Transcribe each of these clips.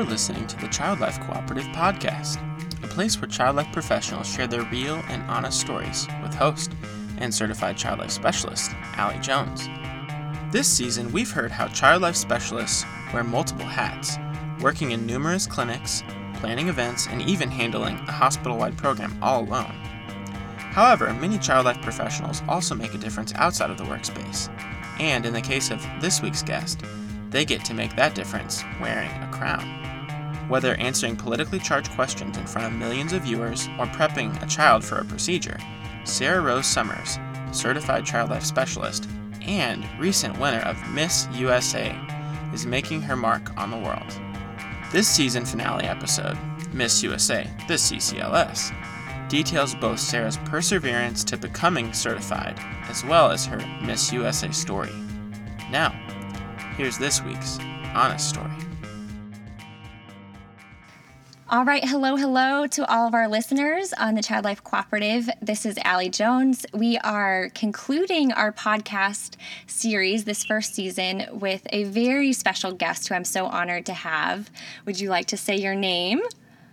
You're listening to the Child Life Cooperative Podcast, a place where child life professionals share their real and honest stories with host and certified child life specialist, Allie Jones. This season, we've heard how child life specialists wear multiple hats, working in numerous clinics, planning events, and even handling a hospital wide program all alone. However, many child life professionals also make a difference outside of the workspace, and in the case of this week's guest, they get to make that difference wearing a crown. Whether answering politically charged questions in front of millions of viewers or prepping a child for a procedure, Sarah Rose Summers, certified child life specialist and recent winner of Miss USA, is making her mark on the world. This season finale episode, Miss USA, the CCLS, details both Sarah's perseverance to becoming certified as well as her Miss USA story. Now, here's this week's honest story. All right, hello, hello to all of our listeners on the Child Life Cooperative. This is Allie Jones. We are concluding our podcast series this first season with a very special guest who I'm so honored to have. Would you like to say your name?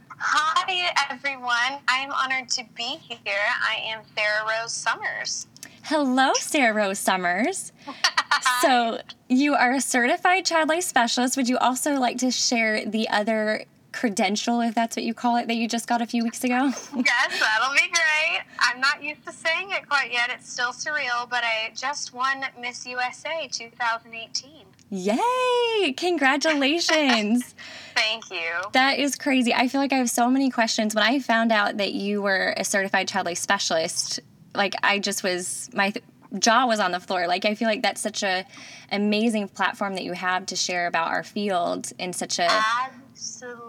Hi, everyone. I am honored to be here. I am Sarah Rose Summers. Hello, Sarah Rose Summers. so, you are a certified child life specialist. Would you also like to share the other credential, if that's what you call it, that you just got a few weeks ago? yes, that'll be great. I'm not used to saying it quite yet. It's still surreal, but I just won Miss USA 2018. Yay! Congratulations. Thank you. That is crazy. I feel like I have so many questions. When I found out that you were a certified child life specialist, like I just was my th- jaw was on the floor. Like I feel like that's such a amazing platform that you have to share about our field in such a Absolutely.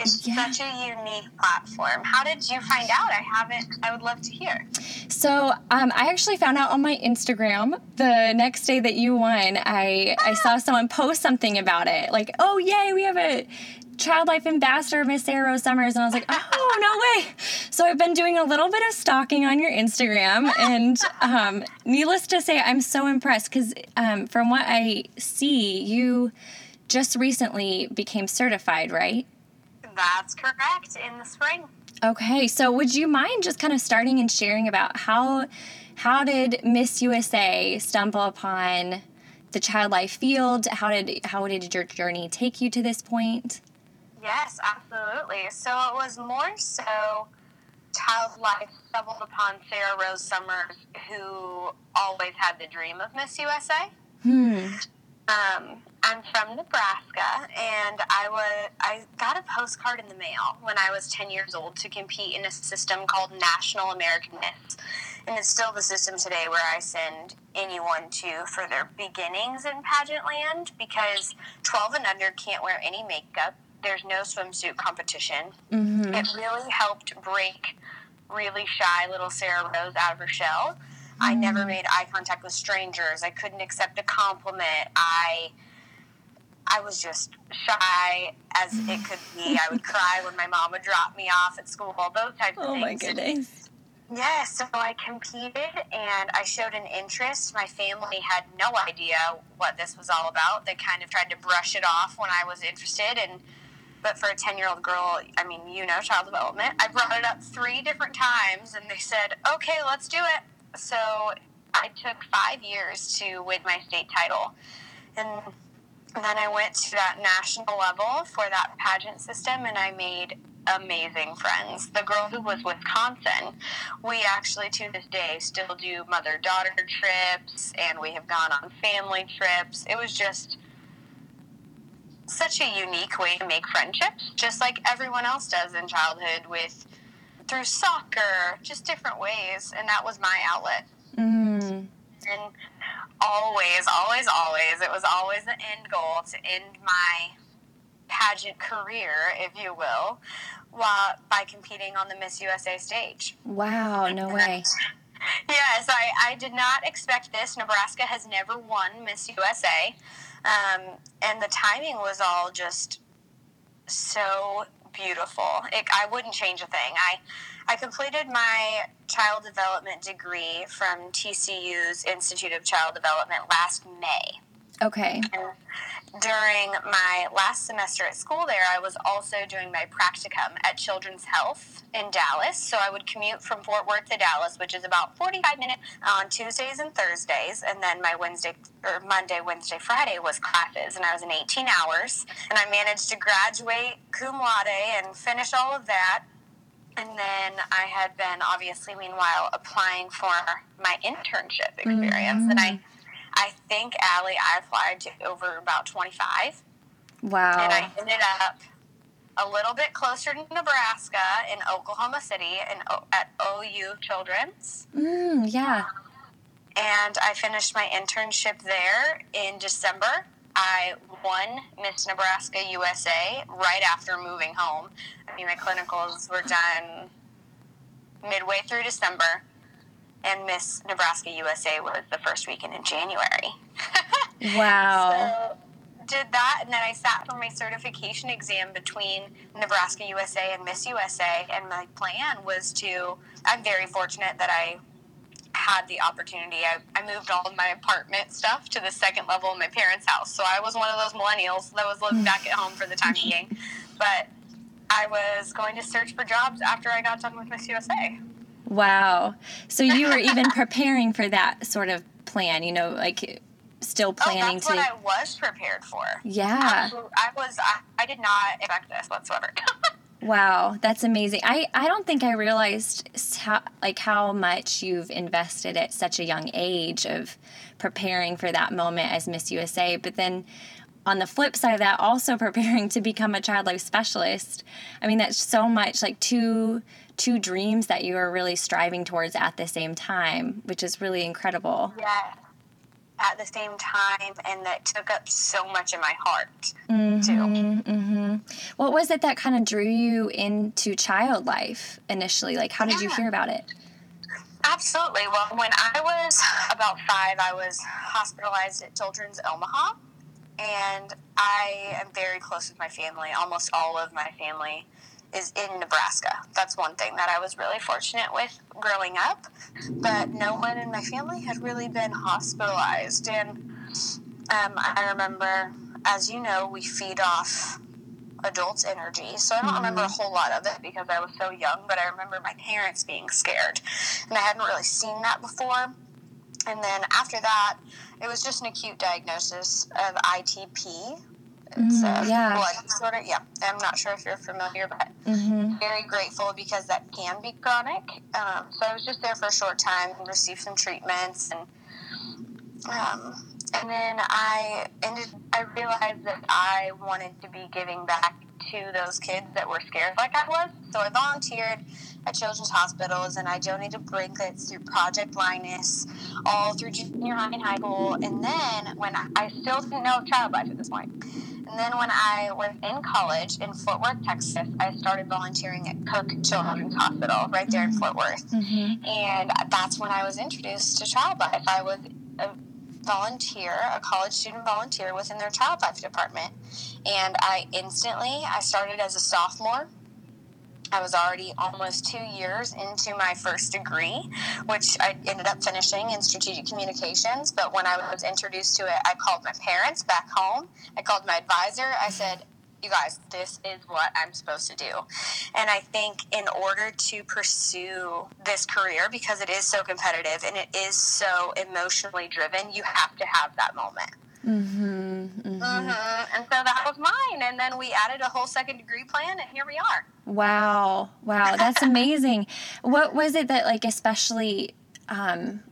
It's yeah. such a unique platform. How did you find out? I haven't, I would love to hear. So, um, I actually found out on my Instagram the next day that you won. I, I saw someone post something about it. Like, oh, yay, we have a child life ambassador, Miss Sarah Rose Summers. And I was like, oh, no way. So I've been doing a little bit of stalking on your Instagram. And um, needless to say, I'm so impressed because um, from what I see, you just recently became certified, right? That's correct, in the spring. Okay, so would you mind just kind of starting and sharing about how how did Miss USA stumble upon the child life field? How did how did your journey take you to this point? Yes, absolutely. So it was more so child life stumbled upon Sarah Rose Summers, who always had the dream of Miss USA. Hmm. Um, I'm from Nebraska, and I was I got a postcard in the mail when I was 10 years old to compete in a system called National American Miss, and it's still the system today where I send anyone to for their beginnings in pageant land because 12 and under can't wear any makeup. There's no swimsuit competition. Mm-hmm. It really helped break really shy little Sarah Rose out of her shell I never mm. made eye contact with strangers. I couldn't accept a compliment. I I was just shy as it could be. I would cry when my mom would drop me off at school. All those types of oh things. Oh my goodness. Yeah, so I competed and I showed an interest. My family had no idea what this was all about. They kind of tried to brush it off when I was interested and but for a 10 year old girl, I mean, you know, child development, I brought it up three different times and they said, okay, let's do it. So I took five years to win my state title. And then I went to that national level for that pageant system and I made amazing friends. The girl who was Wisconsin, we actually to this day still do mother daughter trips and we have gone on family trips. It was just such a unique way to make friendships, just like everyone else does in childhood with through soccer, just different ways, and that was my outlet. Mm. And always, always, always, it was always the end goal to end my pageant career, if you will, while by competing on the Miss USA stage. Wow, no way. yes, I, I did not expect this. Nebraska has never won Miss USA. Um, and the timing was all just so beautiful. It, I wouldn't change a thing. I I completed my child development degree from TCU's Institute of Child Development last May. Okay. And during my last semester at school there, I was also doing my practicum at Children's Health in Dallas. So I would commute from Fort Worth to Dallas, which is about 45 minutes on Tuesdays and Thursdays. And then my Wednesday or Monday, Wednesday, Friday was classes. And I was in 18 hours. And I managed to graduate cum laude and finish all of that. And then I had been obviously, meanwhile, applying for my internship experience. Mm-hmm. And I I think, Allie, I applied to over about 25. Wow. And I ended up a little bit closer to Nebraska in Oklahoma City in, at OU Children's. Mm, yeah. And I finished my internship there in December. I won Miss Nebraska USA right after moving home. I mean, my clinicals were done midway through December and Miss Nebraska USA was the first weekend in January. wow. So did that, and then I sat for my certification exam between Nebraska USA and Miss USA, and my plan was to. I'm very fortunate that I had the opportunity. I, I moved all of my apartment stuff to the second level of my parents' house, so I was one of those millennials that was living back at home for the time being. But I was going to search for jobs after I got done with Miss USA. Wow. So you were even preparing for that sort of plan, you know, like still planning oh, that's to. what I was prepared for. Yeah. I was. I, I did not expect this whatsoever. wow, that's amazing. I I don't think I realized how like how much you've invested at such a young age of preparing for that moment as Miss USA, but then on the flip side of that also preparing to become a child life specialist i mean that's so much like two two dreams that you are really striving towards at the same time which is really incredible yeah at the same time and that took up so much of my heart mm-hmm, too mm-hmm. what was it that kind of drew you into child life initially like how did yeah. you hear about it absolutely well when i was about five i was hospitalized at children's omaha and I am very close with my family. Almost all of my family is in Nebraska. That's one thing that I was really fortunate with growing up. But no one in my family had really been hospitalized. And um, I remember, as you know, we feed off adults' energy. So I don't remember a whole lot of it because I was so young, but I remember my parents being scared. And I hadn't really seen that before. And then after that, it was just an acute diagnosis of ITP. It's mm, yeah. blood disorder. Yeah, I'm not sure if you're familiar, but mm-hmm. very grateful because that can be chronic. Um, so I was just there for a short time and received some treatments, and um, and then I ended. I realized that I wanted to be giving back to those kids that were scared like I was. So I volunteered at children's hospitals and I donated bracelets through Project Linus, all through junior high and high school. And then when I, I still didn't know child life at this point. And then when I was in college in Fort Worth, Texas, I started volunteering at Cook Children's Hospital right there in Fort Worth. Mm-hmm. And that's when I was introduced to child life. I was a volunteer, a college student volunteer within their child life department. And I instantly, I started as a sophomore I was already almost two years into my first degree, which I ended up finishing in strategic communications. But when I was introduced to it, I called my parents back home. I called my advisor. I said, you guys, this is what I'm supposed to do. And I think in order to pursue this career, because it is so competitive and it is so emotionally driven, you have to have that moment. Mm-hmm, mm-hmm. Mm-hmm. And so that was mine. And then we added a whole second degree plan, and here we are. Wow. Wow. That's amazing. what was it that, like, especially um,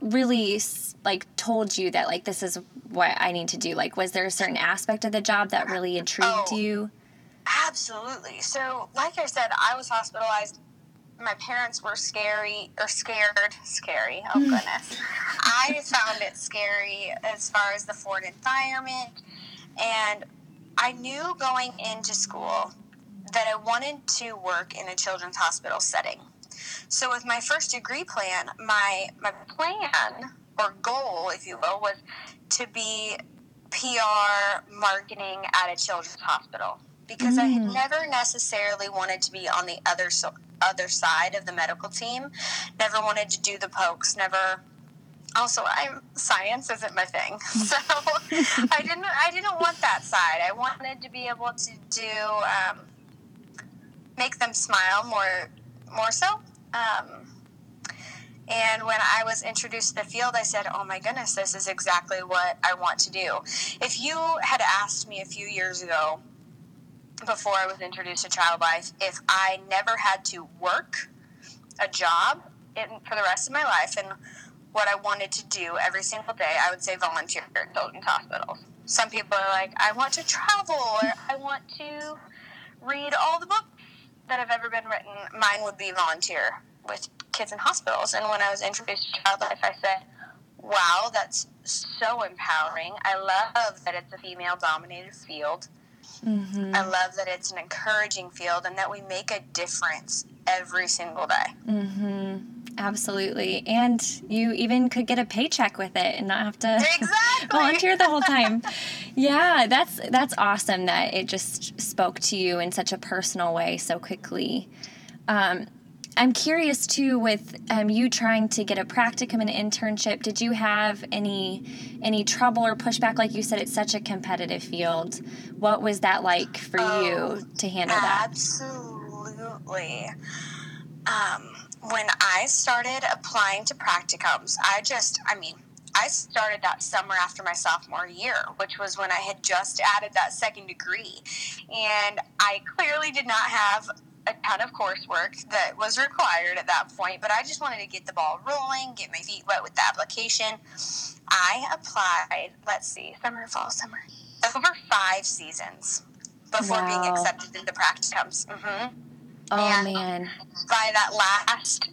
really, like, told you that, like, this is what I need to do? Like, was there a certain aspect of the job that really intrigued oh, you? Absolutely. So, like I said, I was hospitalized my parents were scary or scared. Scary. Oh hmm. goodness. I found it scary as far as the foreign environment, and I knew going into school that I wanted to work in a children's hospital setting. So with my first degree plan, my my plan or goal, if you will, was to be PR marketing at a children's hospital because mm. I had never necessarily wanted to be on the other so- other side of the medical team. Never wanted to do the pokes. Never also I'm science isn't my thing, so I didn't I didn't want that side. I wanted to be able to do um, make them smile more more so. Um, and when I was introduced to the field, I said, "Oh my goodness, this is exactly what I want to do." If you had asked me a few years ago, before I was introduced to child life, if I never had to work a job in, for the rest of my life and what I wanted to do every single day, I would say volunteer at children's hospitals. Some people are like, I want to travel or I want to read all the books that have ever been written. Mine would be volunteer with kids in hospitals. And when I was introduced to child life, I said, wow, that's so empowering. I love that it's a female dominated field. Mm-hmm. I love that it's an encouraging field and that we make a difference every single day. Mm-hmm. Absolutely. And you even could get a paycheck with it and not have to exactly. volunteer the whole time. yeah, that's that's awesome that it just spoke to you in such a personal way so quickly. Um, I'm curious too with um, you trying to get a practicum and internship. Did you have any any trouble or pushback? Like you said, it's such a competitive field. What was that like for oh, you to handle that? Absolutely. Um, when I started applying to practicums, I just, I mean, I started that summer after my sophomore year, which was when I had just added that second degree. And I clearly did not have a ton of coursework that was required at that point, but I just wanted to get the ball rolling, get my feet wet with the application. I applied, let's see, summer, fall, summer, over five seasons before wow. being accepted into practicums. Mm-hmm. Oh, and man. By that last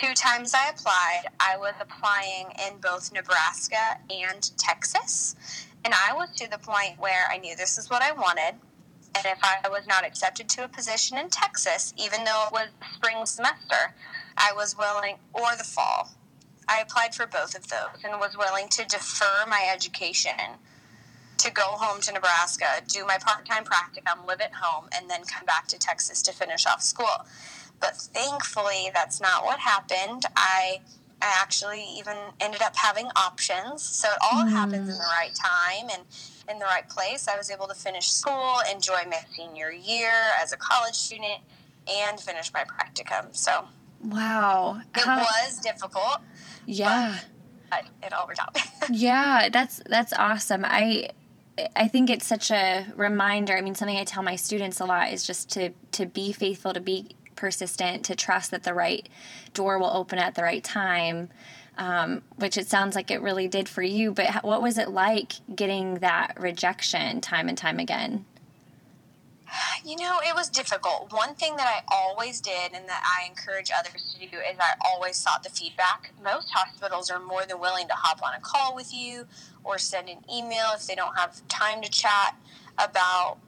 two times I applied, I was applying in both Nebraska and Texas. And I was to the point where I knew this is what I wanted and if I was not accepted to a position in Texas, even though it was spring semester, I was willing, or the fall, I applied for both of those and was willing to defer my education to go home to Nebraska, do my part time practicum, live at home, and then come back to Texas to finish off school. But thankfully, that's not what happened. I I actually even ended up having options. So it all mm. happens in the right time and in the right place. I was able to finish school, enjoy my senior year as a college student, and finish my practicum. So, wow. It How... was difficult. Yeah. it all worked out. yeah, that's that's awesome. I I think it's such a reminder. I mean, something I tell my students a lot is just to to be faithful, to be persistent, to trust that the right door will open at the right time. Um, which it sounds like it really did for you. But what was it like getting that rejection time and time again? You know, it was difficult. One thing that I always did and that I encourage others to do is I always sought the feedback. Most hospitals are more than willing to hop on a call with you or send an email if they don't have time to chat about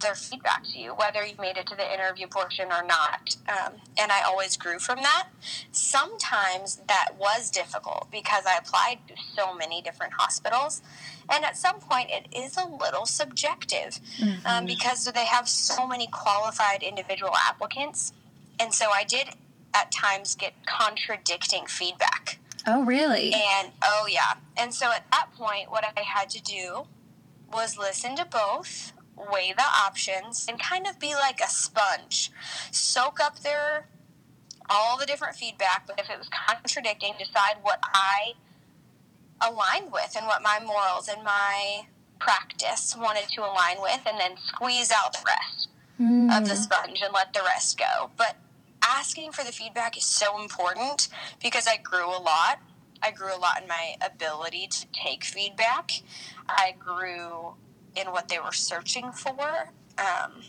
their feedback to you, whether you've made it to the interview portion or not. Um, and I always grew from that. Sometimes that was difficult because I applied to so many different hospitals. And at some point, it is a little subjective um, mm-hmm. um, because they have so many qualified individual applicants. And so I did at times get contradicting feedback. Oh, really? And oh, yeah. And so at that point, what I had to do was listen to both weigh the options, and kind of be like a sponge. Soak up their all the different feedback, but if it was contradicting, decide what I aligned with and what my morals and my practice wanted to align with, and then squeeze out the rest mm. of the hmm. sponge and let the rest go. But asking for the feedback is so important because I grew a lot. I grew a lot in my ability to take feedback. I grew in what they were searching for. Um,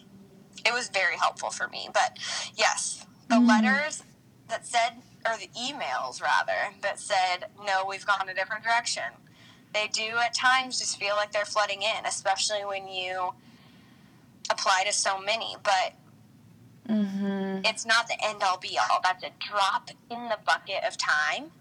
it was very helpful for me. But yes, the mm. letters that said, or the emails rather, that said, no, we've gone a different direction. They do at times just feel like they're flooding in, especially when you apply to so many. But mm-hmm. it's not the end all be all. That's a drop in the bucket of time.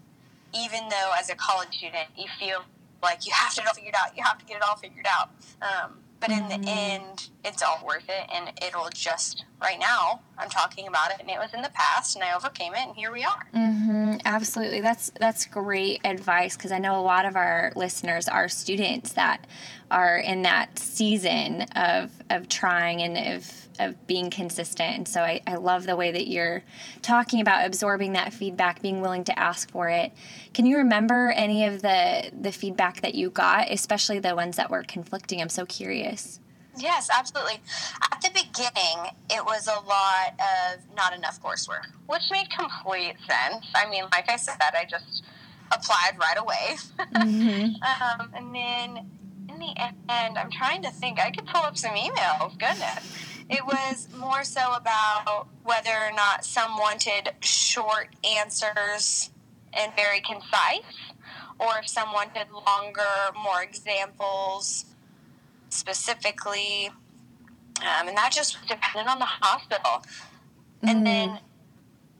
Even though, as a college student, you feel like you have to get it all figured out. You have to get it all figured out. Um, but in mm-hmm. the end, it's all worth it, and it'll just right now I'm talking about it, and it was in the past, and I overcame it, and here we are. Mm-hmm, absolutely, that's that's great advice because I know a lot of our listeners are students that are in that season of of trying and of of being consistent. And so I, I love the way that you're talking about absorbing that feedback, being willing to ask for it. Can you remember any of the the feedback that you got, especially the ones that were conflicting? I'm so curious. Yes, absolutely. At the beginning, it was a lot of not enough coursework, which made complete sense. I mean, like I said, I just applied right away. Mm-hmm. um, and then in the end, I'm trying to think, I could pull up some emails. Goodness. It was more so about whether or not some wanted short answers and very concise, or if some wanted longer, more examples specifically. Um, and that just depended on the hospital. Mm-hmm. And then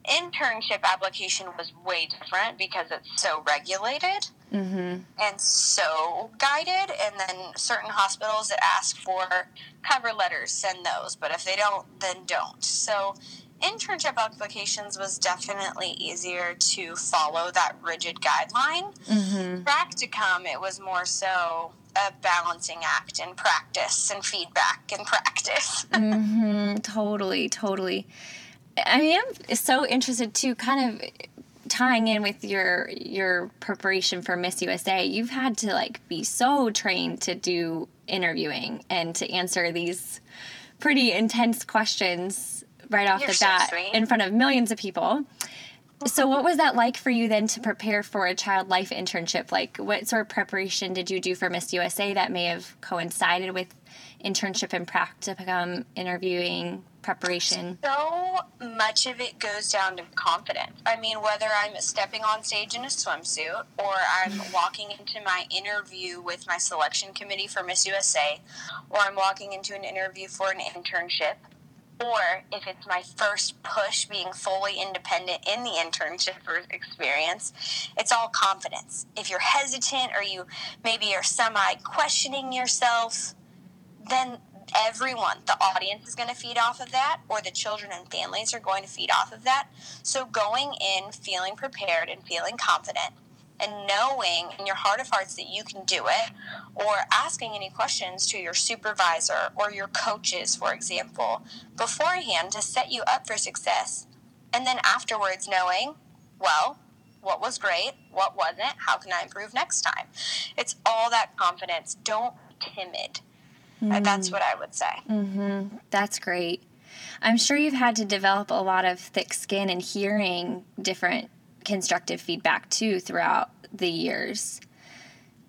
internship application was way different because it's so regulated mm-hmm. and so guided. And then certain hospitals that ask for cover letters send those, but if they don't, then don't. So internship applications was definitely easier to follow that rigid guideline. Mm-hmm. Practicum, it was more so a balancing act and practice and feedback and practice. mm-hmm, totally, totally. I mean, I'm so interested to kind of tying in with your your preparation for Miss USA. You've had to like be so trained to do interviewing and to answer these pretty intense questions right off You're the bat so in front of millions of people. Mm-hmm. So, what was that like for you then to prepare for a child life internship? Like, what sort of preparation did you do for Miss USA that may have coincided with internship and practicum interviewing preparation? So much of it goes down to confidence. I mean, whether I'm stepping on stage in a swimsuit or I'm mm-hmm. walking into my interview with my selection committee for Miss USA or I'm walking into an interview for an internship or if it's my first push being fully independent in the internship experience, it's all confidence. If you're hesitant or you maybe are semi questioning yourself, then everyone, the audience is going to feed off of that, or the children and families are going to feed off of that. So going in feeling prepared and feeling confident and knowing in your heart of hearts that you can do it, or asking any questions to your supervisor or your coaches, for example, beforehand to set you up for success. And then afterwards, knowing, well, what was great, what wasn't, how can I improve next time? It's all that confidence. Don't timid. Mm. That's what I would say. Mm-hmm. That's great. I'm sure you've had to develop a lot of thick skin and hearing different constructive feedback too throughout the years.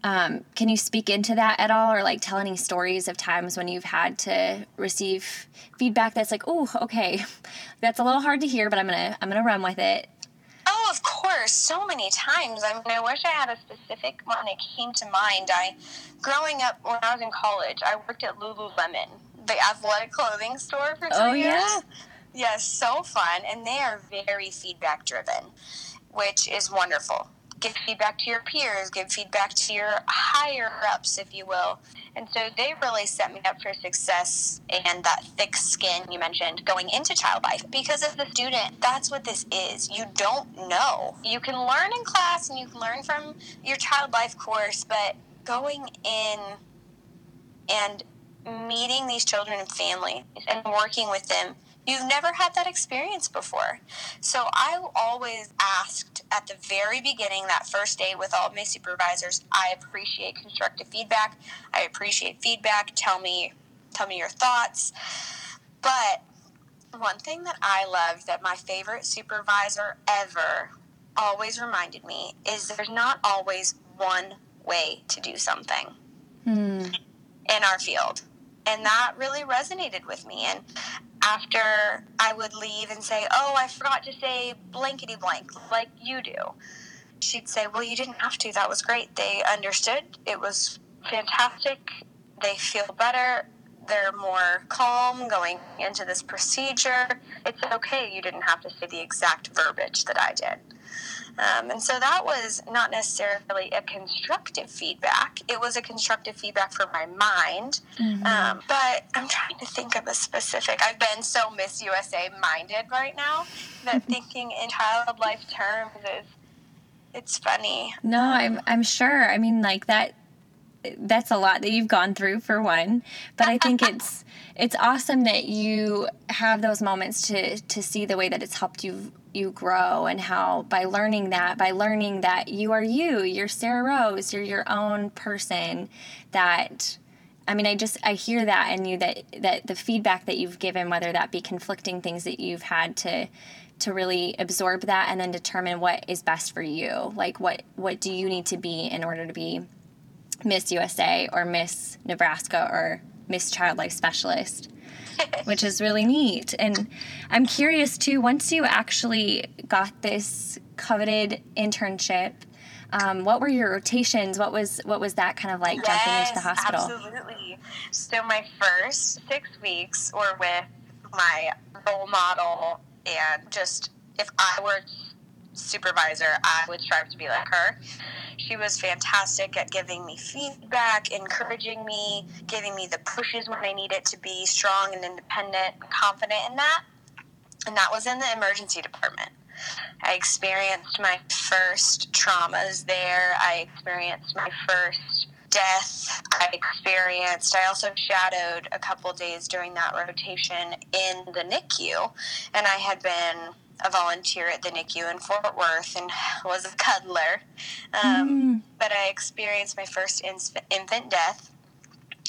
Um, can you speak into that at all, or like tell any stories of times when you've had to receive feedback that's like, oh, okay, that's a little hard to hear, but I'm gonna I'm gonna run with it. Of course, so many times. I mean, I wish I had a specific one that came to mind. I, growing up when I was in college, I worked at Lululemon, the athletic clothing store for two oh, years. Yeah? Yes, so fun, and they are very feedback driven which is wonderful. Give feedback to your peers, give feedback to your higher ups, if you will. And so they really set me up for success and that thick skin you mentioned going into child life. Because as a student, that's what this is. You don't know. You can learn in class and you can learn from your child life course, but going in and meeting these children and families and working with them You've never had that experience before. So I always asked at the very beginning, that first day with all of my supervisors, I appreciate constructive feedback. I appreciate feedback. Tell me tell me your thoughts. But one thing that I loved that my favorite supervisor ever always reminded me is there's not always one way to do something hmm. in our field. And that really resonated with me. And after I would leave and say, Oh, I forgot to say blankety blank, like you do, she'd say, Well, you didn't have to. That was great. They understood. It was fantastic. They feel better. They're more calm going into this procedure. It's okay. You didn't have to say the exact verbiage that I did. Um, and so that was not necessarily a constructive feedback. It was a constructive feedback for my mind. Mm-hmm. Um, but I'm trying to think of a specific. I've been so Miss USA minded right now that thinking in child life terms is it's funny. No, I'm I'm sure. I mean, like that. That's a lot that you've gone through for one, but I think it's it's awesome that you have those moments to to see the way that it's helped you you grow and how by learning that by learning that you are you you're sarah rose you're your own person that i mean i just i hear that in you that that the feedback that you've given whether that be conflicting things that you've had to to really absorb that and then determine what is best for you. Like what what do you need to be in order to be miss usa or miss nebraska or miss child life specialist which is really neat. And I'm curious too, once you actually got this coveted internship, um, what were your rotations? What was what was that kind of like yes, jumping into the hospital? Absolutely. So my first six weeks were with my role model and just if I were supervisor, I would strive to be like her. She was fantastic at giving me feedback, encouraging me, giving me the pushes when I needed to be strong and independent, confident in that. And that was in the emergency department. I experienced my first traumas there. I experienced my first death I experienced. I also shadowed a couple days during that rotation in the NICU, and I had been a volunteer at the NICU in Fort Worth and was a cuddler. Um, mm. But I experienced my first infant death.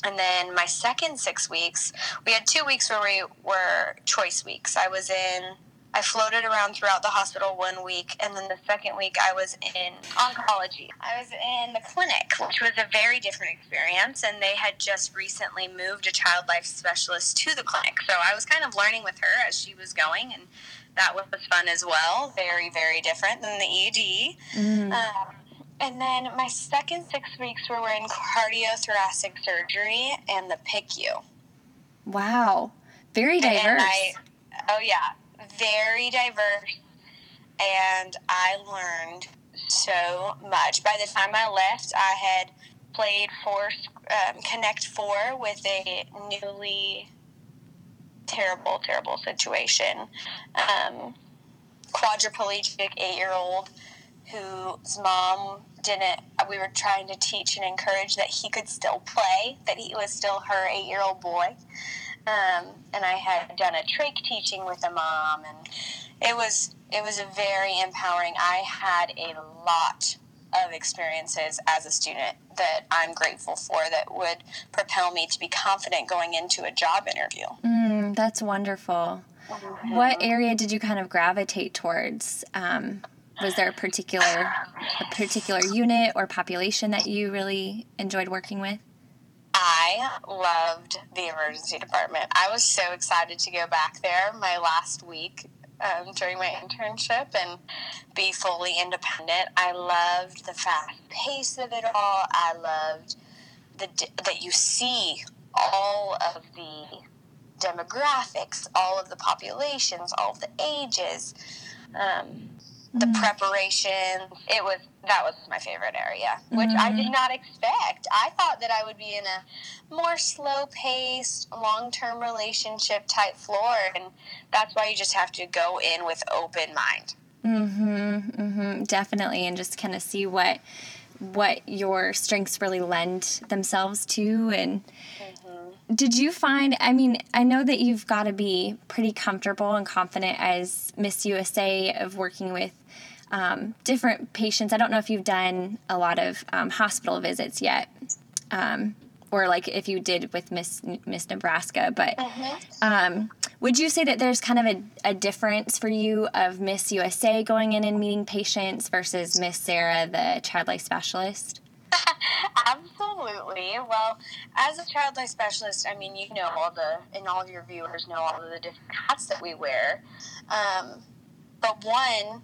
And then my second six weeks, we had two weeks where we were choice weeks. I was in I floated around throughout the hospital one week, and then the second week I was in oncology. I was in the clinic, which was a very different experience, and they had just recently moved a child life specialist to the clinic. So I was kind of learning with her as she was going, and that was fun as well. Very, very different than the ED. Mm. Um, and then my second six weeks were in cardiothoracic surgery and the PICU. Wow. Very diverse. I, oh, yeah. Very diverse. And I learned so much. By the time I left, I had played for um, Connect Four with a newly terrible, terrible situation. Um, quadriplegic eight year old whose mom didn't, we were trying to teach and encourage that he could still play, that he was still her eight year old boy. Um, and I had done a trach teaching with a mom, and it was it was very empowering. I had a lot of experiences as a student that I'm grateful for that would propel me to be confident going into a job interview. Mm, that's wonderful. Mm-hmm. What area did you kind of gravitate towards? Um, was there a particular a particular unit or population that you really enjoyed working with? I loved the emergency department. I was so excited to go back there my last week um, during my internship and be fully independent. I loved the fast pace of it all. I loved the that you see all of the demographics, all of the populations, all of the ages. Um, the mm. preparation. It was that was my favorite area, which mm. I did mm-hmm. not expect. I thought that I would be in a more slow paced, long term relationship type floor, and that's why you just have to go in with open mind. Mhm. Mhm. Definitely, and just kind of see what what your strengths really lend themselves to and. Did you find i mean i know that you've got to be pretty comfortable and confident as miss usa of working with um, different patients. I don't know if you've done a lot of um, hospital visits yet. Um, or like if you did with Miss Miss Nebraska, but uh-huh. um, would you say that there's kind of a, a difference for you of Miss USA going in and meeting patients versus Miss Sarah, the child life specialist? Absolutely. Well, as a child life specialist, I mean, you know all the, and all of your viewers know all of the different hats that we wear. Um, but one,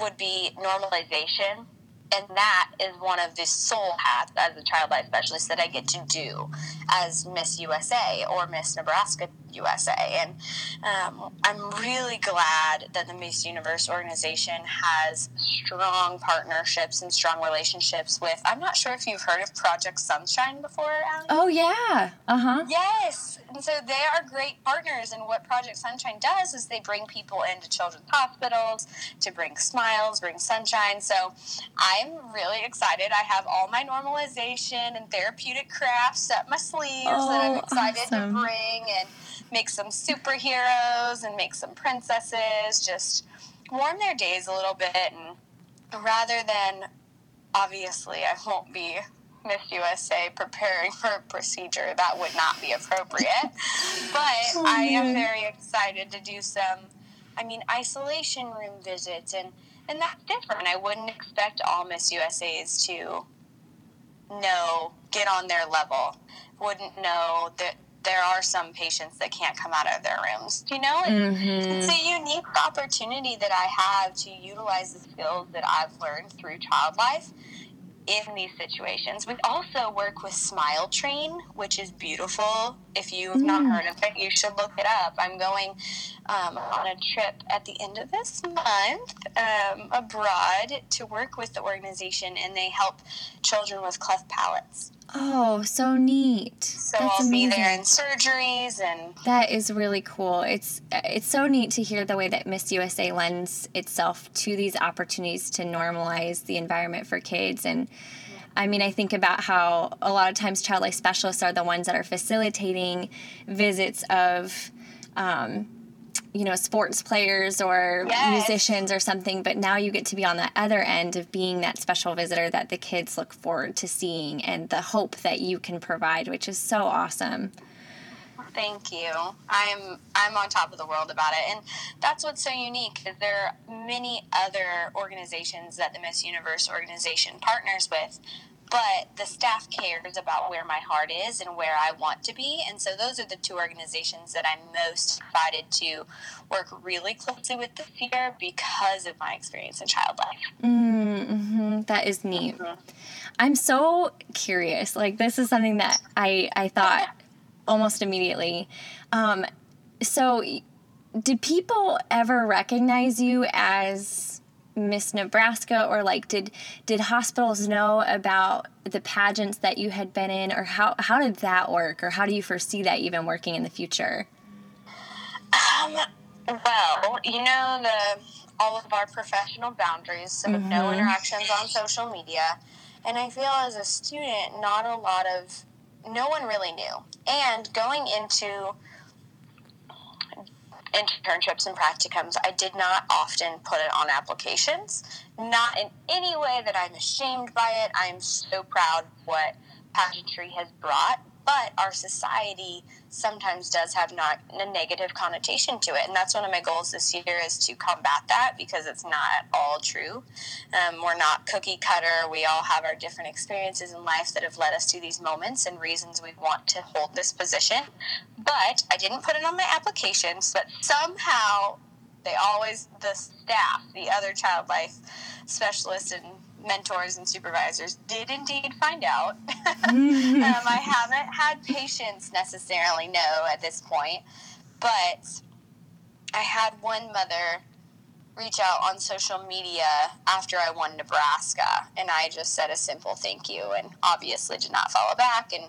would be normalization. And that is one of the sole hats as a child life specialist that I get to do as Miss USA or Miss Nebraska USA. And um, I'm really glad that the Miss Universe organization has strong partnerships and strong relationships with. I'm not sure if you've heard of Project Sunshine before, Allie. Oh yeah. Uh huh. Yes. And so they are great partners. And what Project Sunshine does is they bring people into children's hospitals to bring smiles, bring sunshine. So I'm really excited. I have all my normalization and therapeutic crafts up my sleeves that I'm Oh, excited awesome. to bring and make some superheroes and make some princesses, just warm their days a little bit. And rather than, obviously, I won't be Miss USA preparing for a procedure that would not be appropriate. but Oh, I am very excited to do some, I mean, isolation room visits, and and that's different. I wouldn't expect all Miss USA's to know, get on their level. Wouldn't know that there are some patients that can't come out of their rooms. You know, It's- it's Mm-hmm. a unique opportunity that I have to utilize the skills that I've learned through child life in these situations. We also work with Smile Train, which is beautiful. If you've not Mm. heard of it, you should look it up. I'm going um, on a trip at the end of this month um, abroad to work with the organization, and they help children with cleft palates. Oh, so neat. So That's I'll be amazing. there in surgeries and That is really cool. It's it's so neat to hear the way that Miss USA lends itself to these opportunities to normalize the environment for kids and I mean, I think about how a lot of times child life specialists are the ones that are facilitating visits of, um, you know, sports players or Yes. musicians or something. But now you get to be on the other end of being that special visitor that the kids look forward to seeing and the hope that you can provide, which is so awesome. Thank you. I'm I'm on top of the world about it, and that's what's so unique. Is there are many other organizations that the Miss Universe organization partners with, but the staff cares about where my heart is and where I want to be, and so those are the two organizations that I'm most excited to work really closely with this year because of my experience in child life. Mm-hmm. That is neat. I'm so curious. Like this is something that I I thought almost immediately. Um, so, did people ever recognize you as Miss Nebraska, or like did did hospitals know about the pageants that you had been in, or how how did that work, or how do you foresee that even working in the future? Um, well, you know the all of our professional boundaries, so no Mhm. interactions on social media, and I feel as a student, not a lot of, no one really knew, and going into internships and practicums, I did not often put it on applications. Not in any way that I'm ashamed by it. I'm so proud of what pageantry has brought, but our society sometimes does have not a negative connotation to it, and that's one of my goals this year is to combat that because it's not all true. Um, we're not cookie cutter. We all have our different experiences in life that have led us to these moments and reasons we want to hold this position. But I didn't put it on my applications, but somehow they always the staff, the other child life specialists and mentors and supervisors did indeed find out. um, I haven't had patients necessarily know at this point, but I had one mother reach out on social media after I won Nebraska, and I just said a simple thank you, and obviously did not follow back. And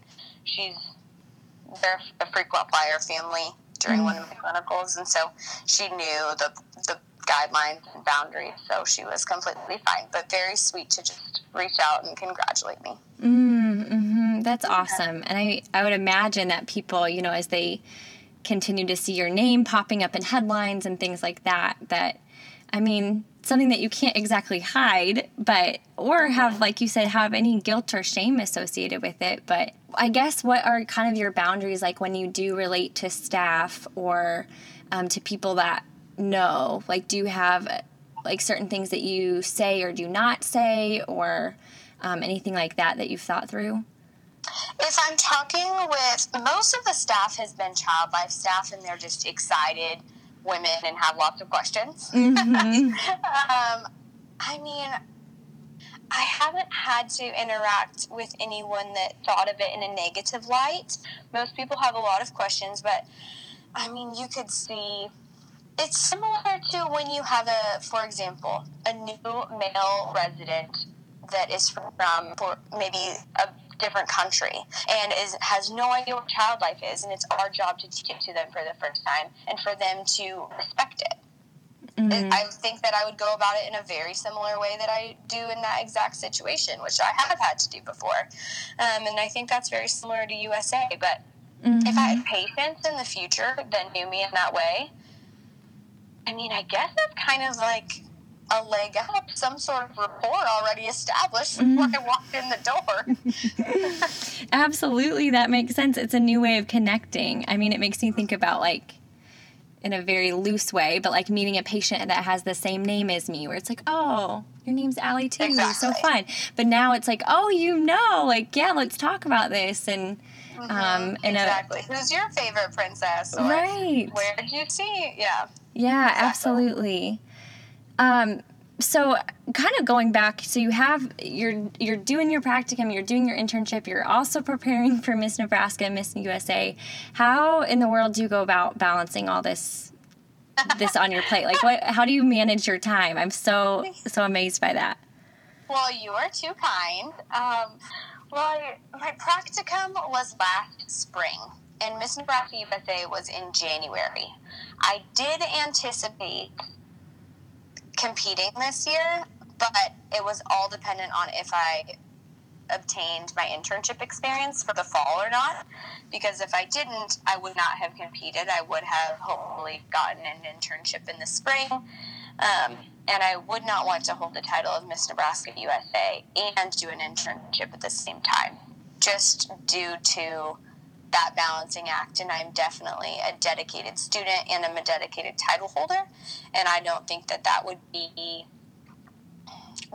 she's they're a frequent flyer family during one of my clinicals, and so she knew the the guidelines and boundaries, so she was completely fine. But very sweet to just reach out and congratulate me. Mm-hmm. That's awesome. And I, I would imagine that people, you know, as they continue to see your name popping up in headlines and things like that, that, I mean, something that you can't exactly hide, but, or have, like you said, have any guilt or shame associated with it. But I guess what are kind of your boundaries like when you do relate to staff or um, to people that know? Like, do you have like certain things that you say or do not say or um, anything like that that you've thought through? If I'm talking with most of the staff has been child life staff, and they're just excited women and have lots of questions. Mm-hmm. um, I mean, I haven't had to interact with anyone that thought of it in a negative light. Most people have a lot of questions, but I mean, you could see it's similar to when you have a, for example, a new male resident that is from for maybe a different country and is has no idea what child life is, and it's our job to teach it to them for the first time and for them to respect it. Mm-hmm. I think that I would go about it in a very similar way that I do in that exact situation, which I have had to do before. Um, and I think that's very similar to USA. But mm-hmm. if I had patients in the future that knew me in that way, I mean, I guess that's kind of like a leg up, some sort of rapport already established before mm-hmm. I walked in the door. Absolutely, that makes sense. It's a new way of connecting. I mean, it makes me think about like in a very loose way, but like meeting a patient that has the same name as me, where it's like, oh, your name's Allie too, exactly. so fun. But now it's like, oh, you know, like yeah, let's talk about this and. Mm-hmm. Um, exactly. A, Who's your favorite princess? Or right. Where did you see? Yeah. Yeah, exactly. absolutely. Um, so kind of going back so you have you're you're doing your practicum you're doing your internship you're also preparing for miss nebraska and miss usa how in the world do you go about balancing all this this on your plate? Like what how do you manage your time? I'm so so amazed by that. Well you are too kind. Um, well my practicum was last spring and miss nebraska usa was in january i did anticipate competing this year, but it was all dependent on if I obtained my internship experience for the fall or not. Because if I didn't, I would not have competed. I would have hopefully gotten an internship in the spring. Um, and I would not want to hold the title of Miss Nebraska USA and do an internship at the same time, just due to that balancing act and i'm definitely a dedicated student and i'm a dedicated title holder and i don't think that that would be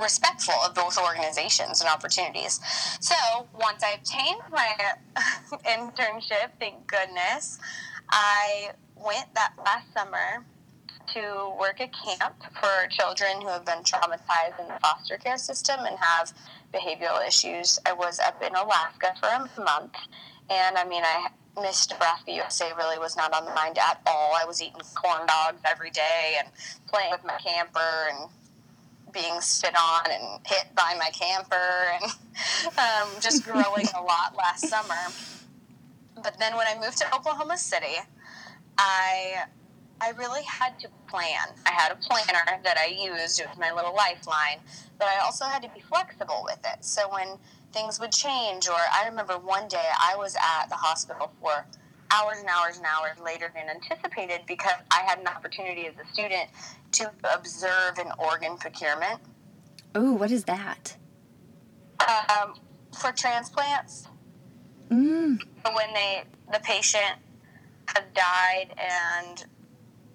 respectful of both organizations and opportunities so once i obtained my internship thank goodness i went that last summer to work at camp for children who have been traumatized in the foster care system and have behavioral issues. I was up in Alaska for a month and I mean, I Miss Nebraska USA really was not on the mind at all. I was eating corn dogs every day and playing with my camper and being spit on and hit by my camper and um, just growing a lot last summer. But then when I moved to Oklahoma City, I I really had to plan. I had a planner that I used. It was my little lifeline, but I also had to be flexible with it. So when things would change. Or I remember one day I was at the hospital for hours and hours and hours later than anticipated because I had an opportunity as a student to observe an organ procurement. Oh, what is that? Um, for transplants. Mm. When they the patient has died and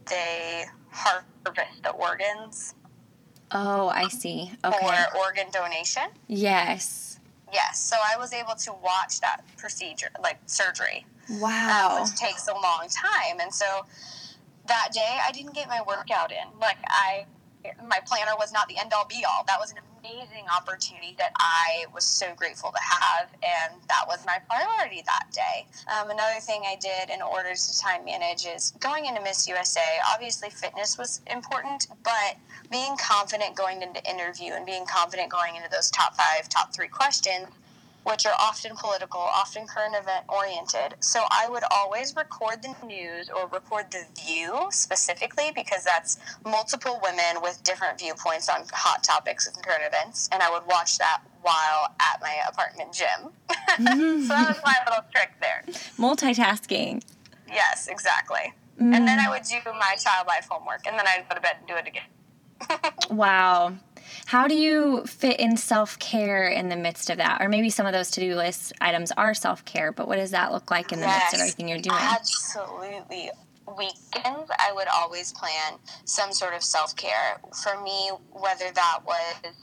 they harvest the organs. Oh, I see. Okay. For organ donation. Yes. Yes, so I was able to watch that procedure, like surgery. Wow. Um, which takes a long time. And so that day, I didn't get my workout in. Like, I, my planner was not the end all be all. That was an amazing opportunity that I was so grateful to have, and that was my priority that day. Um, another thing I did in order to time manage is going into Miss USA. Obviously, fitness was important, but being confident going into interview and being confident going into those top five, top three questions which are often political, often current event oriented. So I would always record the news or record the view specifically because that's multiple women with different viewpoints on hot topics and current events. And I would watch that while at my apartment gym. So that was my little trick there. Multitasking. Yes, exactly. Mm. And then I would do my child life homework and then I'd go to bed and do it again. wow. How do you fit in self care in the midst of that? Or maybe some of those to do list items are self care, but what does that look like in the yes, midst of everything you're doing? Absolutely. Weekends, I would always plan some sort of self care. For me, whether that was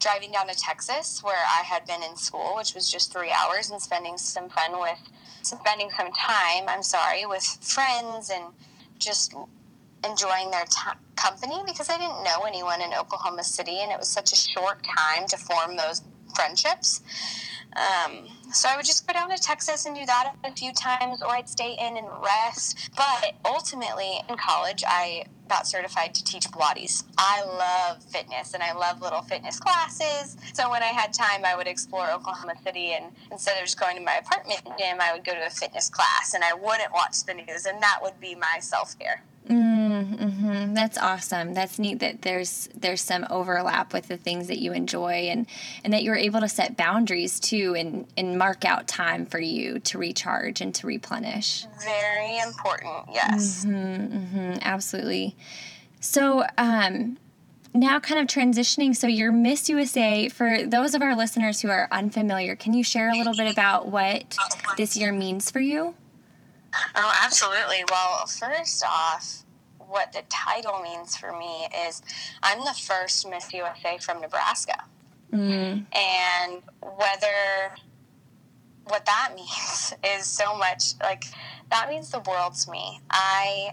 driving down to Texas, where I had been in school, which was just three hours, and spending some fun with, spending some time, I'm sorry, with friends and just enjoying their t- company because I didn't know anyone in Oklahoma City and it was such a short time to form those friendships. Um, so I would just go down to Texas and do that a few times, or I'd stay in and rest. But ultimately, in college, I got certified to teach Pilates. I love fitness and I love little fitness classes. So when I had time, I would explore Oklahoma City, and instead of just going to my apartment gym, I would go to a fitness class and I wouldn't watch the news, and that would be my self care. Mm-hmm. That's awesome. That's neat that there's there's some overlap with the things that you enjoy and and that you're able to set boundaries too and and mark out time for you to recharge and to replenish. Very important. Yes. Mm-hmm, mm-hmm, absolutely. So um, now kind of transitioning so you're miss usa for those of our listeners who are unfamiliar can you share a little bit about what this year means for you Oh, absolutely. Well, first off, what the title means for me is I'm the first Miss USA from Nebraska. mm. And whether what that means is so much like that means the world to me. I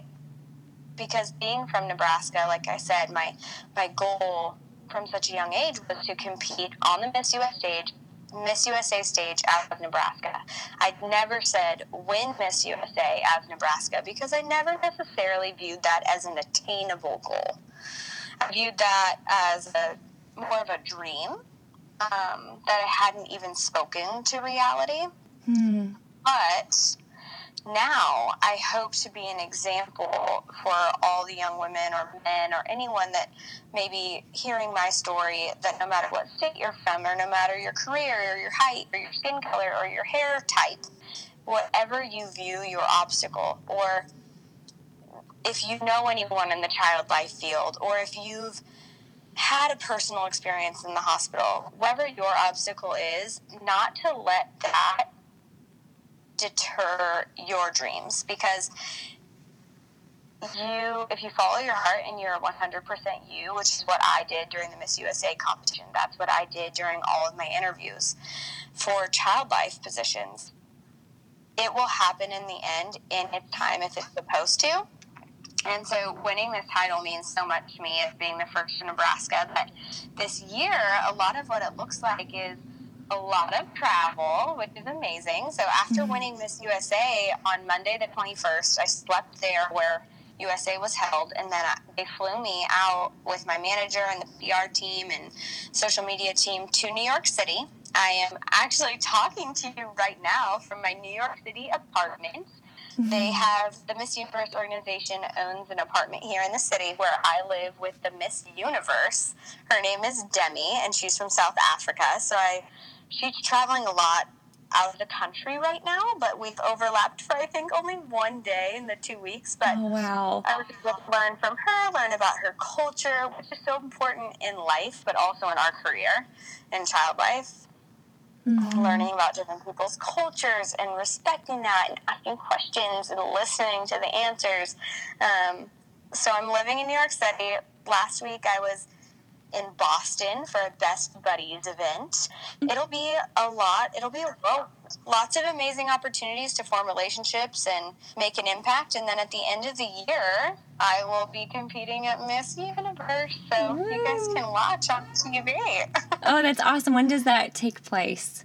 because being from Nebraska, like I said, my my goal from such a young age was to compete on the Miss US stage Miss USA stage out of Nebraska. I never said win Miss USA as Nebraska because I never necessarily viewed that as an attainable goal. I viewed that as a more of a dream um, that I hadn't even spoken to reality. Mm. But now I hope to be an example for all the young women or men or anyone that may be hearing my story that no matter what state you're from or no matter your career or your height or your skin color or your hair type, whatever you view your obstacle or if you know anyone in the child life field or if you've had a personal experience in the hospital, whatever your obstacle is, not to let that deter your dreams because you if you follow your heart and you're 100% you which is what i did during the miss usa competition that's what i did during all of my interviews for child life positions it will happen in the end in its time if it's supposed to. And so winning this title means so much to me as being the first in nebraska but this year a lot of what it looks like is a lot of travel, which is amazing. So after Mhm. winning Miss USA on Monday the 21st, I slept there where USA was held, and then I, they flew me out with my manager and the PR team and social media team to New York City. I am actually talking to you right now from my New York City apartment. They have the Miss Universe organization owns an apartment here in the city where I live with the Miss Universe. Her name is Demi, and she's from South Africa. So I, she's traveling a lot out of the country right now, but we've overlapped for I think only one day in the two weeks. But Oh wow. I was able to learn from her, learn about her culture, which is so important in life, but also in our career in child life Mhm. learning about different people's cultures and respecting that and asking questions and listening to the answers. Um, so I'm living in New York City. Last week I was in Boston for a Best Buddies event. Mm-hmm. It'll be a lot. It'll be a well, lots of amazing opportunities to form relationships and make an impact. And then at the end of the year, I will be competing at Miss Universe. So you guys can watch on TV. Oh, that's awesome. When does that take place?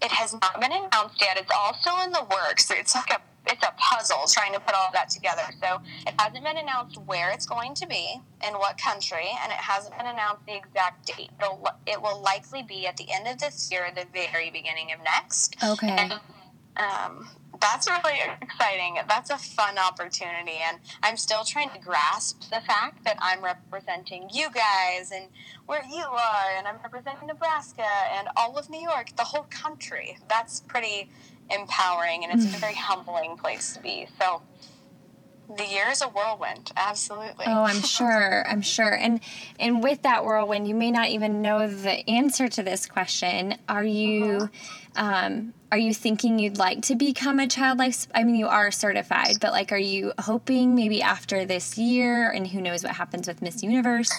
It has not been announced yet. It's all still in the works. It's like a it's a puzzle trying to put all that together. So it hasn't been announced where it's going to be in what country, and it hasn't been announced the exact date. It'll, it will likely be at the end of this year, the very beginning of next. Okay. And um, that's really exciting. That's a fun opportunity, and I'm still trying to grasp the fact that I'm representing you guys and where you are, and I'm representing Nebraska and all of New York, the whole country. That's pretty empowering, and it's a mm. very humbling place to be. So. The year is a whirlwind, absolutely. Oh, I'm sure. I'm sure. And and with that whirlwind, you may not even know the answer to this question. Are you um, are you thinking you'd like to become a child life? I mean, you are certified, but like, are you hoping maybe after this year, and who knows what happens with Miss Universe?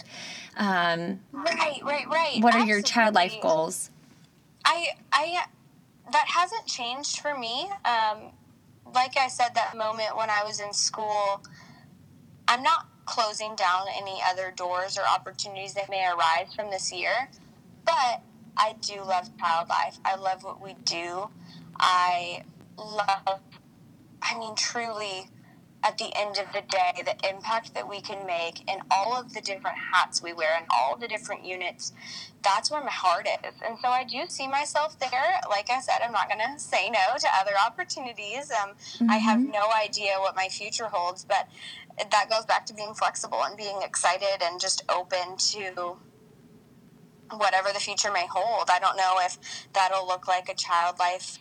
Um, Right, right, right. what are your child life goals? I, I, that hasn't changed for me. Um, like I said, that moment when I was in school, I'm not closing down any other doors or opportunities that may arise from this year, but I do love child life. I love what we do. I love, I mean, truly, at the end of the day, the impact that we can make in all of the different hats we wear and all the different units, that's where my heart is. And so I do see myself there. Like I said, I'm not going to say no to other opportunities. Um, mm-hmm. I have no idea what my future holds, but that goes back to being flexible and being excited and just open to whatever the future may hold. I don't know if that'll look like a child life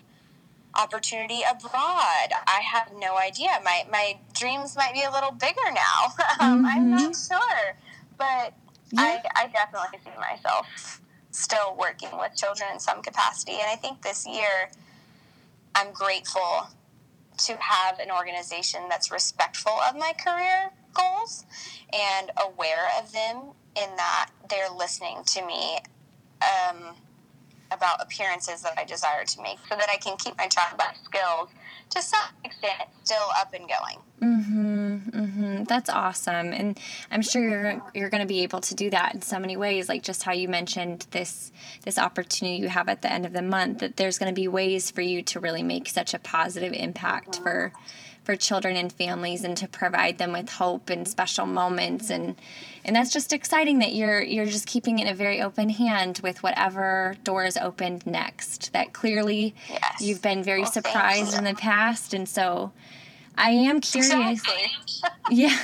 opportunity abroad. I have no idea. My my dreams might be a little bigger now. um, mm-hmm. I'm not sure, but yeah. I, I definitely see myself still working with children in some capacity. And I think this year, I'm grateful to have an organization that's respectful of my career goals and aware of them in that they're listening to me um, about appearances that I desire to make so that I can keep my life skills to some extent still up and going. Mm-hmm, mm-hmm. That's awesome. And I'm sure you're, you're going to be able to do that in so many ways, like just how you mentioned this, this opportunity you have at the end of the month, that there's going to be ways for you to really make such a positive impact for for children and families and to provide them with hope and special moments. And and that's just exciting that you're you're just keeping it a very open hand with whatever doors opened next. That clearly yes. you've been very well, surprised in the past. And so I am curious. Exactly. yeah.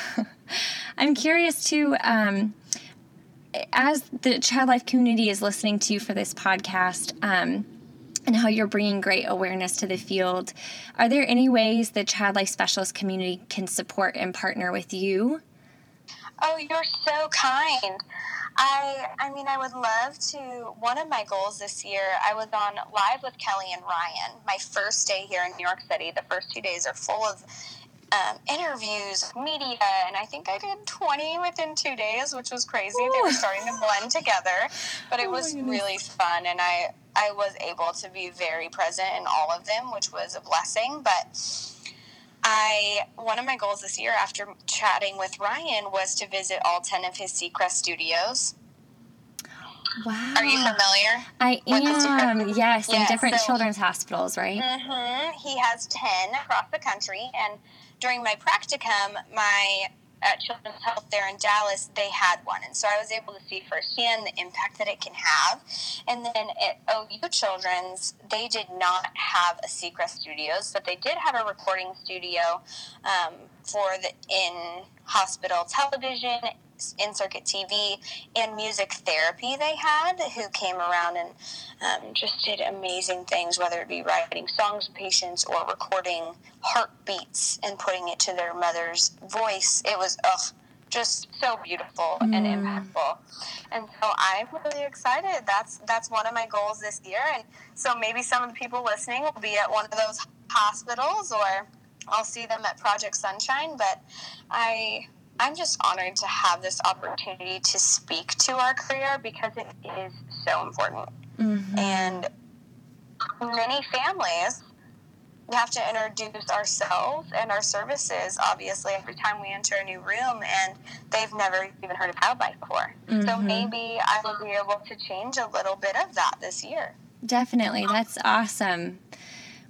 I'm curious too um, as the child life community is listening to you for this podcast um, and how you're bringing great awareness to the field. Are there any ways the Child Life Specialist community can support and partner with you? Oh, you're so kind. I I mean I would love to one of my goals this year I was on live with Kelly and Ryan my first day here in New York City the first two days are full of um, interviews, media, and I think I did 20 within two days, which was crazy. Ooh. They were starting to blend together, but it oh was really fun, and I I was able to be very present in all of them, which was a blessing. But I one of my goals this year, after chatting with Ryan, was to visit all 10 of his Seacrest studios. Wow. Are you familiar? I am, yes, in different so, children's hospitals, right? Mm-hmm. He has 10 across the country, and during my practicum, my at Children's Health there in Dallas, they had one. And so I was able to see firsthand the impact that it can have. And then at OU Children's, they did not have a Seacrest Studios, but they did have a recording studio um, for the in hospital television in circuit TV and music therapy they had, who came around and um, just did amazing things, whether it be writing songs for patients or recording heartbeats and putting it to their mother's voice. It was, ugh, just so beautiful mm. and impactful. And so I'm really excited. That's that's one of my goals this year. And so maybe some of the people listening will be at one of those hospitals or I'll see them at Project Sunshine. But I I'm just honored to have this opportunity to speak to our career because it is so important. Mm-hmm. And many families we have to introduce ourselves and our services obviously every time we enter a new room and they've never even heard of Outbike before. Mm-hmm. So maybe I will be able to change a little bit of that this year. Definitely. That's awesome.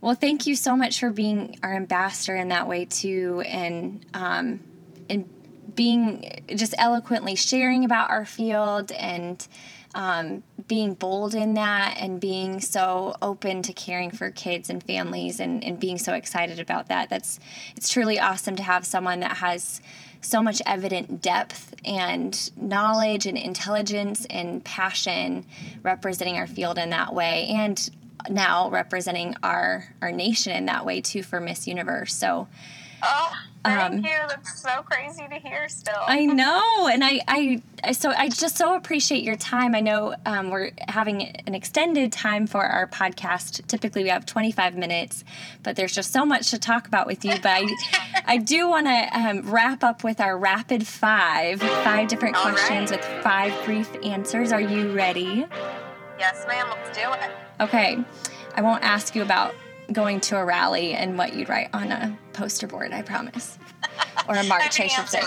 Well, thank you so much for being our ambassador in that way too and um, and being just eloquently sharing about our field and um, being bold in that and being so open to caring for kids and families and, and being so excited about that. That's it's truly awesome to have someone that has so much evident depth and knowledge and intelligence and passion representing our field in that way and now representing our our nation in that way too for Miss Universe. So Oh, thank um, you. That's so crazy to hear still. I know. And I, I, I, so I just so appreciate your time. I know um, we're having an extended time for our podcast. Typically we have 25 minutes, but there's just so much to talk about with you. But I, I do want to um, wrap up with our rapid five, five different All questions right. with five brief answers. Are you ready? Yes, ma'am. Let's do it. Okay. I won't ask you about going to a rally and what you'd write on a poster board, I promise. Or a march, I should say.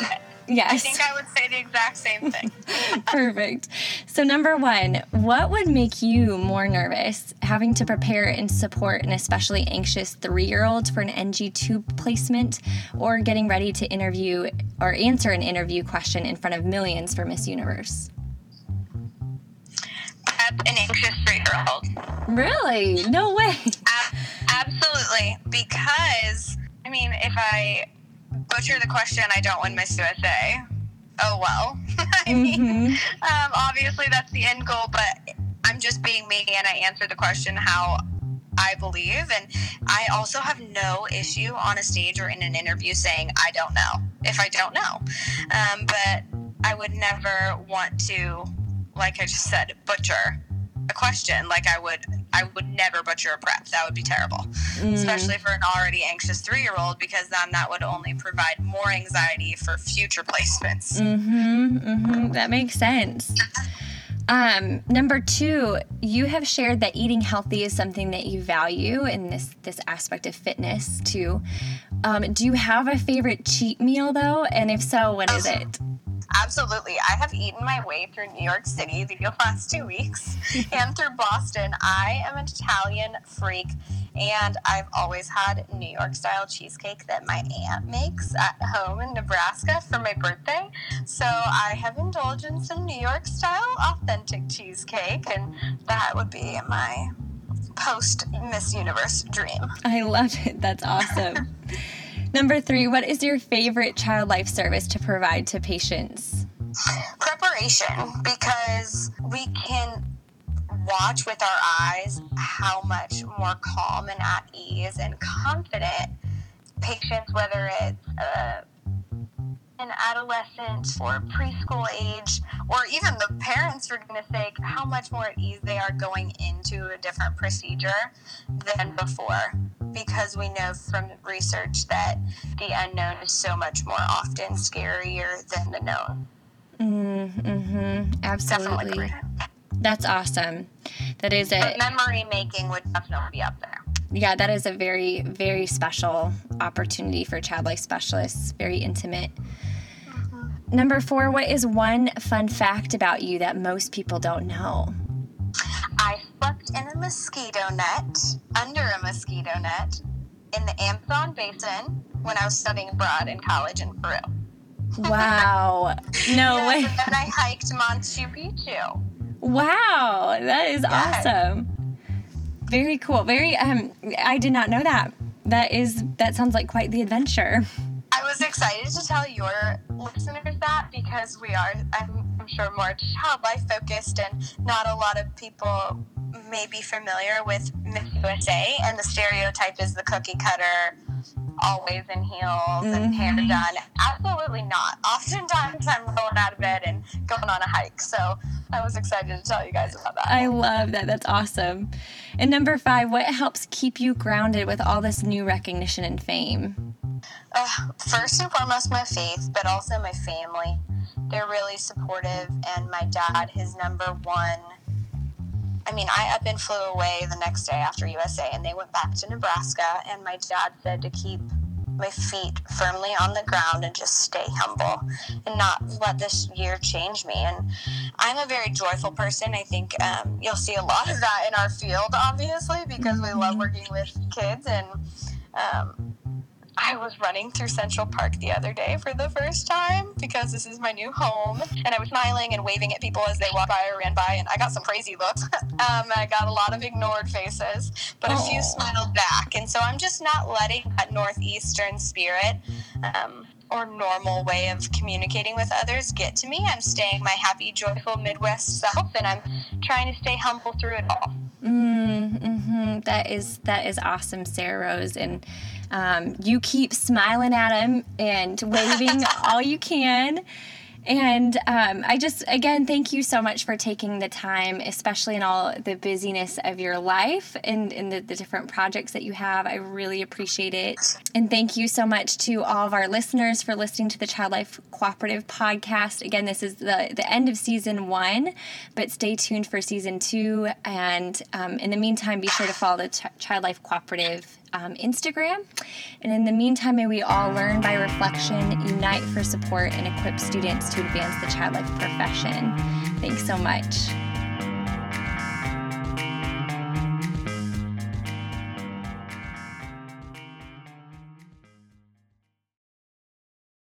Yes. I think I would say the exact same thing. Perfect. So, number one, what would make you more nervous having to prepare and support an especially anxious three year old for an NG tube placement or getting ready to interview or answer an interview question in front of millions for Miss Universe? An anxious three year old. Really? No way. Ab- absolutely. Because, I mean, if I butcher the question, I don't win Miss USA. Oh well. I mean, um, obviously that's the end goal, but I'm just being me and I answer the question how I believe. And I also have no issue on a stage or in an interview saying, I don't know, if I don't know. Um, but I would never want to, like I just said, butcher a question like I would I would never butcher a prep. That would be terrible. Especially for an already anxious three year old because then that would only provide more anxiety for future placements. Mm-hmm, mm-hmm. That makes sense. Um, number two, you have shared that eating healthy is something that you value in this this aspect of fitness too. Um, do you have a favorite cheat meal though? And if so, what is it? Absolutely. I have eaten my way through New York City the last two weeks and through Boston. I am an Italian freak and I've always had New York style cheesecake that my aunt makes at home in Nebraska for my birthday. So I have indulged in some New York style authentic cheesecake and that would be my post Miss Universe dream. I love it. That's awesome. Number three, what is your favorite child life service to provide to patients? preparation because we can watch with our eyes how much more calm and at ease and confident patients, whether it's uh, an adolescent or preschool age, or even the parents, are going to sake, how much more at ease they are going into a different procedure than before. Because we know from research that the unknown is so much more often scarier than the known. Mm-hmm. Absolutely. greater. That's awesome. That is But memory making would definitely be up there. yeah, that is a very, very special opportunity for child life specialists. Very intimate. Number four, what is one fun fact about you that most people don't know? I in a mosquito net, under a mosquito net, in the Amazon basin when I was studying abroad in college in Peru. Wow. No Yes, way. and then I hiked Machu Picchu. Wow, that is Yes. awesome. Very cool. Very um I did not know that. That is that sounds like quite the adventure. I was excited to tell your listeners that because we are, I'm, I'm sure, more child life focused, and not a lot of people may be familiar with Miss USA. And the stereotype is the cookie cutter, always in heels and hair done. Absolutely not. Oftentimes, I'm rolling out of bed and going on a hike. So I was excited to tell you guys about that. I love that. That's awesome. And number 5, what helps keep you grounded with all this new recognition and fame? uh, first and foremost my faith but also my family they're really supportive and my dad his number one i mean i up and flew away the next day after usa and they went back to nebraska and my dad said to keep my feet firmly on the ground and just stay humble and not let this year change me. And i'm a very joyful person. I think um, you'll see a lot of that in our field obviously because we love working with kids and um, I was running through Central Park the other day for the first time because this is my new home. And I was smiling and waving at people as they walked by or ran by. And I got some crazy looks. um, I got a lot of ignored faces, but a few smiled back. And so I'm just not letting that Northeastern spirit um, or normal way of communicating with others get to me. I'm staying my happy, joyful Midwest self and I'm trying to stay humble through it all. Mm, hmm That is that is awesome, Sarah Rose, and um, you keep smiling at him and waving all you can. And um, I just again thank you so much for taking the time, especially in all the busyness of your life and in the, the different projects that you have. I really appreciate it. And thank you so much to all of our listeners for listening to the Child Life Cooperative podcast. Again, this is the, the end of season one, but stay tuned for season two. And um, in the meantime, be sure to follow the Ch- Child Life Cooperative um, Instagram. And in the meantime, may we all learn by reflection, unite for support, and equip students to advance the child life profession. Thanks so much.